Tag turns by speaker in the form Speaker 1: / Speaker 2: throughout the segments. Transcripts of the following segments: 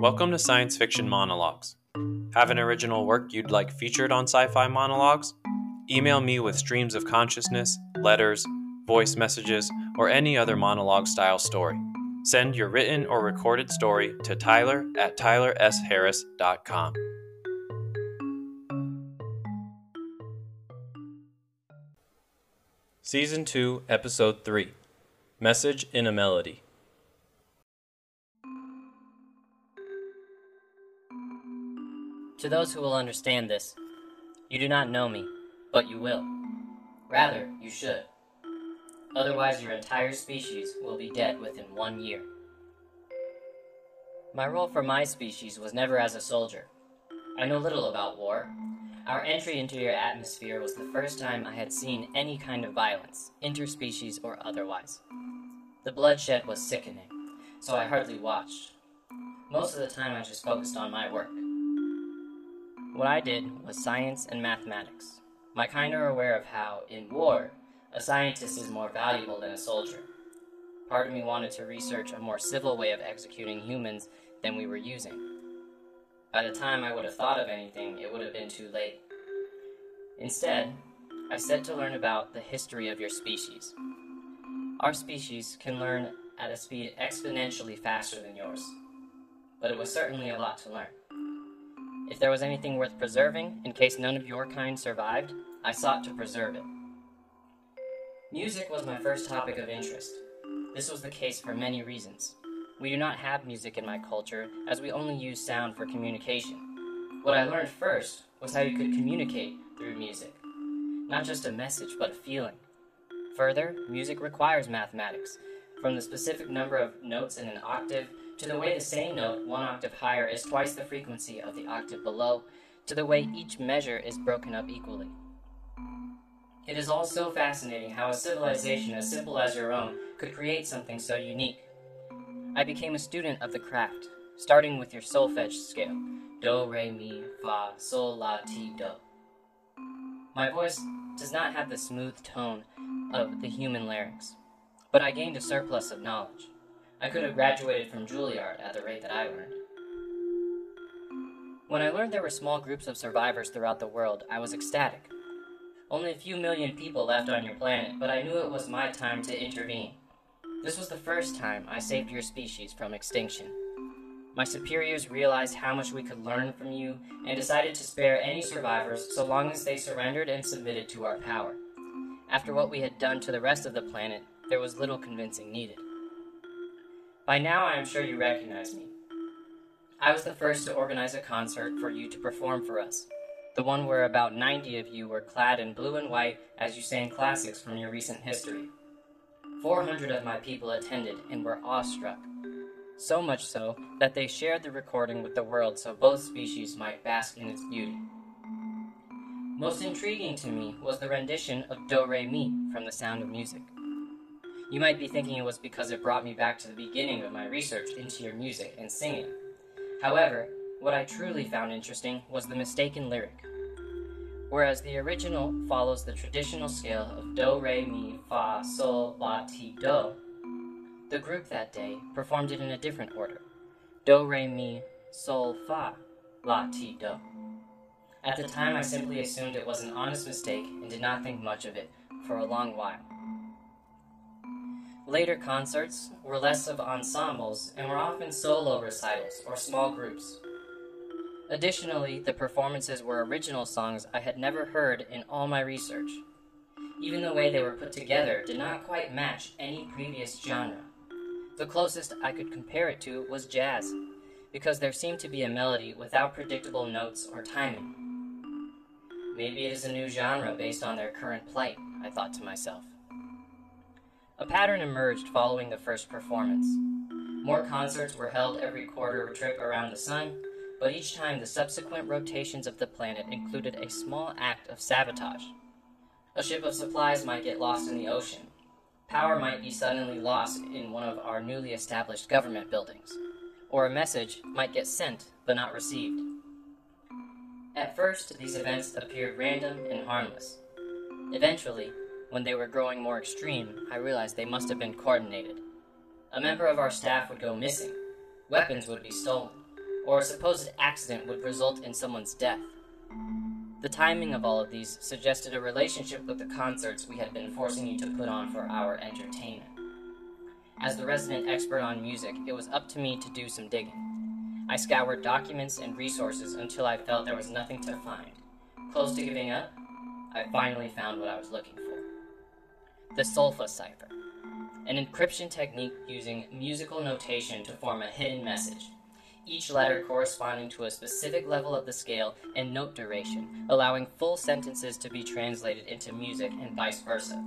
Speaker 1: Welcome to Science Fiction Monologues. Have an original work you'd like featured on Sci Fi Monologues? Email me with streams of consciousness, letters, voice messages, or any other monologue style story. Send your written or recorded story to tyler at tylersharris.com. Season 2, Episode 3 Message in a Melody.
Speaker 2: To those who will understand this, you do not know me, but you will. Rather, you should. Otherwise, your entire species will be dead within one year. My role for my species was never as a soldier. I know little about war. Our entry into your atmosphere was the first time I had seen any kind of violence, interspecies or otherwise. The bloodshed was sickening, so I hardly watched. Most of the time, I just focused on my work. What I did was science and mathematics. My kind are aware of how, in war, a scientist is more valuable than a soldier. Part of me wanted to research a more civil way of executing humans than we were using. By the time I would have thought of anything, it would have been too late. Instead, I set to learn about the history of your species. Our species can learn at a speed exponentially faster than yours, but it was certainly a lot to learn. If there was anything worth preserving, in case none of your kind survived, I sought to preserve it. Music was my first topic of interest. This was the case for many reasons. We do not have music in my culture, as we only use sound for communication. What I learned first was how you could communicate through music. Not just a message, but a feeling. Further, music requires mathematics, from the specific number of notes in an octave to the way the same note, one octave higher, is twice the frequency of the octave below, to the way each measure is broken up equally. It is all so fascinating how a civilization as simple as your own could create something so unique. I became a student of the craft, starting with your solfege scale do, re, mi, fa, sol, la, ti, do. My voice does not have the smooth tone of the human larynx, but I gained a surplus of knowledge. I could have graduated from Juilliard at the rate that I learned. When I learned there were small groups of survivors throughout the world, I was ecstatic. Only a few million people left on your planet, but I knew it was my time to intervene. This was the first time I saved your species from extinction. My superiors realized how much we could learn from you and decided to spare any survivors so long as they surrendered and submitted to our power. After what we had done to the rest of the planet, there was little convincing needed. By now, I am sure you recognize me. I was the first to organize a concert for you to perform for us. The one where about 90 of you were clad in blue and white as you sang classics from your recent history. 400 of my people attended and were awestruck. So much so that they shared the recording with the world so both species might bask in its beauty. Most intriguing to me was the rendition of Do Re Mi from The Sound of Music. You might be thinking it was because it brought me back to the beginning of my research into your music and singing. However, what I truly found interesting was the mistaken lyric. Whereas the original follows the traditional scale of Do, Re, Mi, Fa, Sol, La, Ti, Do, the group that day performed it in a different order Do, Re, Mi, Sol, Fa, La, Ti, Do. At the time, I simply assumed it was an honest mistake and did not think much of it for a long while. Later concerts were less of ensembles and were often solo recitals or small groups. Additionally, the performances were original songs I had never heard in all my research. Even the way they were put together did not quite match any previous genre. The closest I could compare it to was jazz, because there seemed to be a melody without predictable notes or timing. Maybe it is a new genre based on their current plight, I thought to myself. A pattern emerged following the first performance. More concerts were held every quarter trip around the sun, but each time the subsequent rotations of the planet included a small act of sabotage. A ship of supplies might get lost in the ocean. Power might be suddenly lost in one of our newly established government buildings. Or a message might get sent but not received. At first, these events appeared random and harmless. Eventually, when they were growing more extreme, I realized they must have been coordinated. A member of our staff would go missing. Weapons would be stolen. or a supposed accident would result in someone's death. The timing of all of these suggested a relationship with the concerts we had been forcing you to put on for our entertainment. As the resident expert on music, it was up to me to do some digging. I scoured documents and resources until I felt there was nothing to find. Close to giving up, I finally found what I was looking for. The Solfa cipher, an encryption technique using musical notation to form a hidden message, each letter corresponding to a specific level of the scale and note duration, allowing full sentences to be translated into music and vice versa.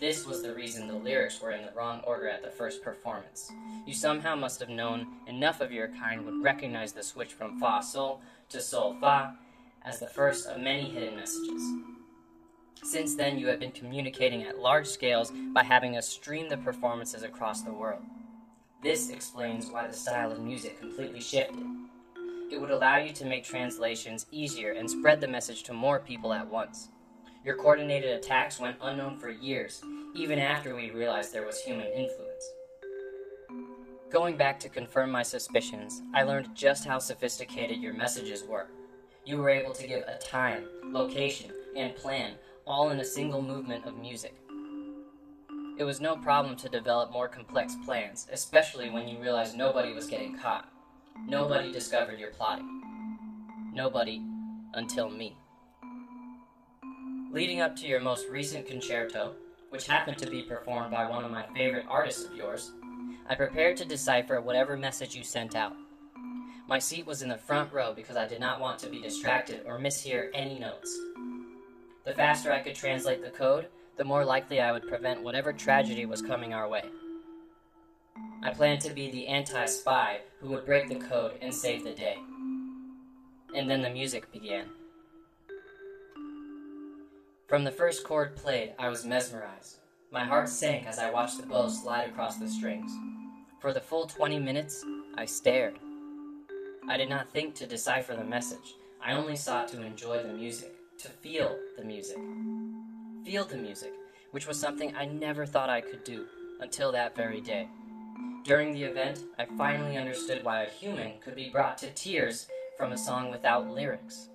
Speaker 2: This was the reason the lyrics were in the wrong order at the first performance. You somehow must have known enough of your kind would recognize the switch from Fa Sol to Sol Fa as the first of many hidden messages. Since then, you have been communicating at large scales by having us stream the performances across the world. This explains why the style of music completely shifted. It would allow you to make translations easier and spread the message to more people at once. Your coordinated attacks went unknown for years, even after we realized there was human influence. Going back to confirm my suspicions, I learned just how sophisticated your messages were. You were able to give a time, location, and plan all in a single movement of music. It was no problem to develop more complex plans, especially when you realized nobody was getting caught. Nobody discovered your plotting. Nobody until me. Leading up to your most recent concerto, which happened to be performed by one of my favorite artists of yours, I prepared to decipher whatever message you sent out. My seat was in the front row because I did not want to be distracted or mishear any notes. The faster I could translate the code, the more likely I would prevent whatever tragedy was coming our way. I planned to be the anti spy who would break the code and save the day. And then the music began. From the first chord played, I was mesmerized. My heart sank as I watched the bow slide across the strings. For the full 20 minutes, I stared. I did not think to decipher the message. I only sought to enjoy the music, to feel the music. Feel the music, which was something I never thought I could do until that very day. During the event, I finally understood why a human could be brought to tears from a song without lyrics.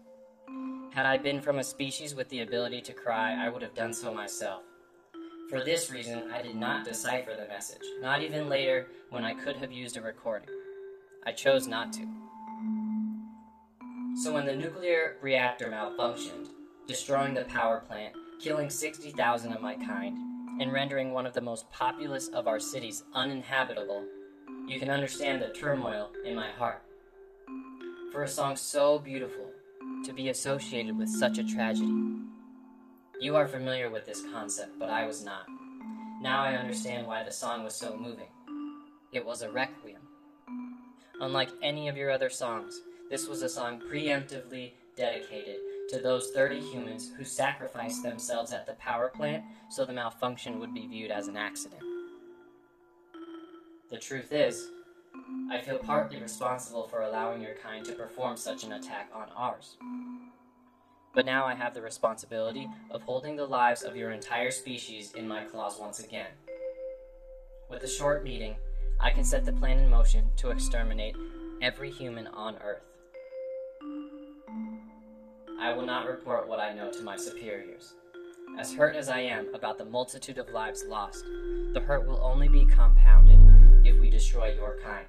Speaker 2: Had I been from a species with the ability to cry, I would have done so myself. For this reason, I did not decipher the message, not even later when I could have used a recording. I chose not to. So when the nuclear reactor malfunctioned, destroying the power plant, killing 60,000 of my kind, and rendering one of the most populous of our cities uninhabitable, you can understand the turmoil in my heart. For a song so beautiful, to be associated with such a tragedy. You are familiar with this concept, but I was not. Now I understand why the song was so moving. It was a requiem. Unlike any of your other songs, this was a song preemptively dedicated to those 30 humans who sacrificed themselves at the power plant so the malfunction would be viewed as an accident. The truth is, I feel partly responsible for allowing your kind to perform such an attack on ours. But now I have the responsibility of holding the lives of your entire species in my claws once again. With a short meeting, I can set the plan in motion to exterminate every human on Earth. I will not report what I know to my superiors. As hurt as I am about the multitude of lives lost, the hurt will only be compounded if we destroy your kind.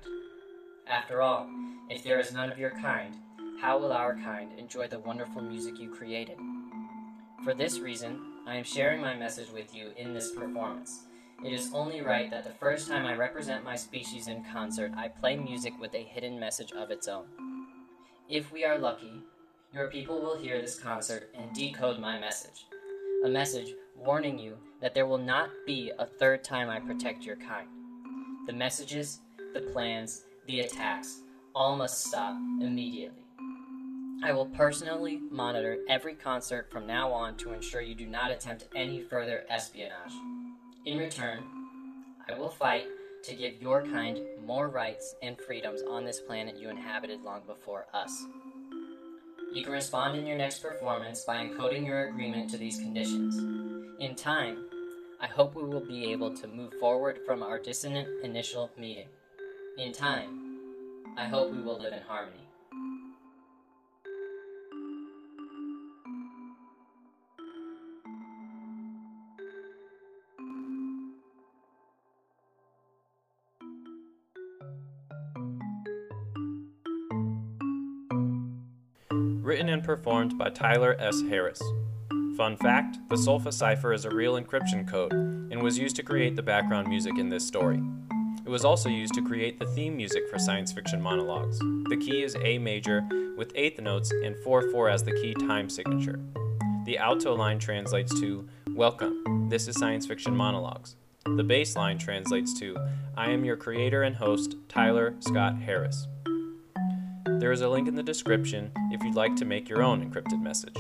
Speaker 2: After all, if there is none of your kind, how will our kind enjoy the wonderful music you created? For this reason, I am sharing my message with you in this performance. It is only right that the first time I represent my species in concert, I play music with a hidden message of its own. If we are lucky, your people will hear this concert and decode my message. A message warning you that there will not be a third time I protect your kind. The messages, the plans, the attacks all must stop immediately. I will personally monitor every concert from now on to ensure you do not attempt any further espionage. In return, I will fight to give your kind more rights and freedoms on this planet you inhabited long before us. You can respond in your next performance by encoding your agreement to these conditions. In time, I hope we will be able to move forward from our dissonant initial meeting. In time, I hope we will live in harmony.
Speaker 1: Written and performed by Tyler S. Harris. Fun fact the Solfa cipher is a real encryption code and was used to create the background music in this story. It was also used to create the theme music for science fiction monologues. The key is A major with eighth notes and 4 4 as the key time signature. The alto line translates to Welcome, this is science fiction monologues. The bass line translates to I am your creator and host, Tyler Scott Harris. There is a link in the description if you'd like to make your own encrypted message.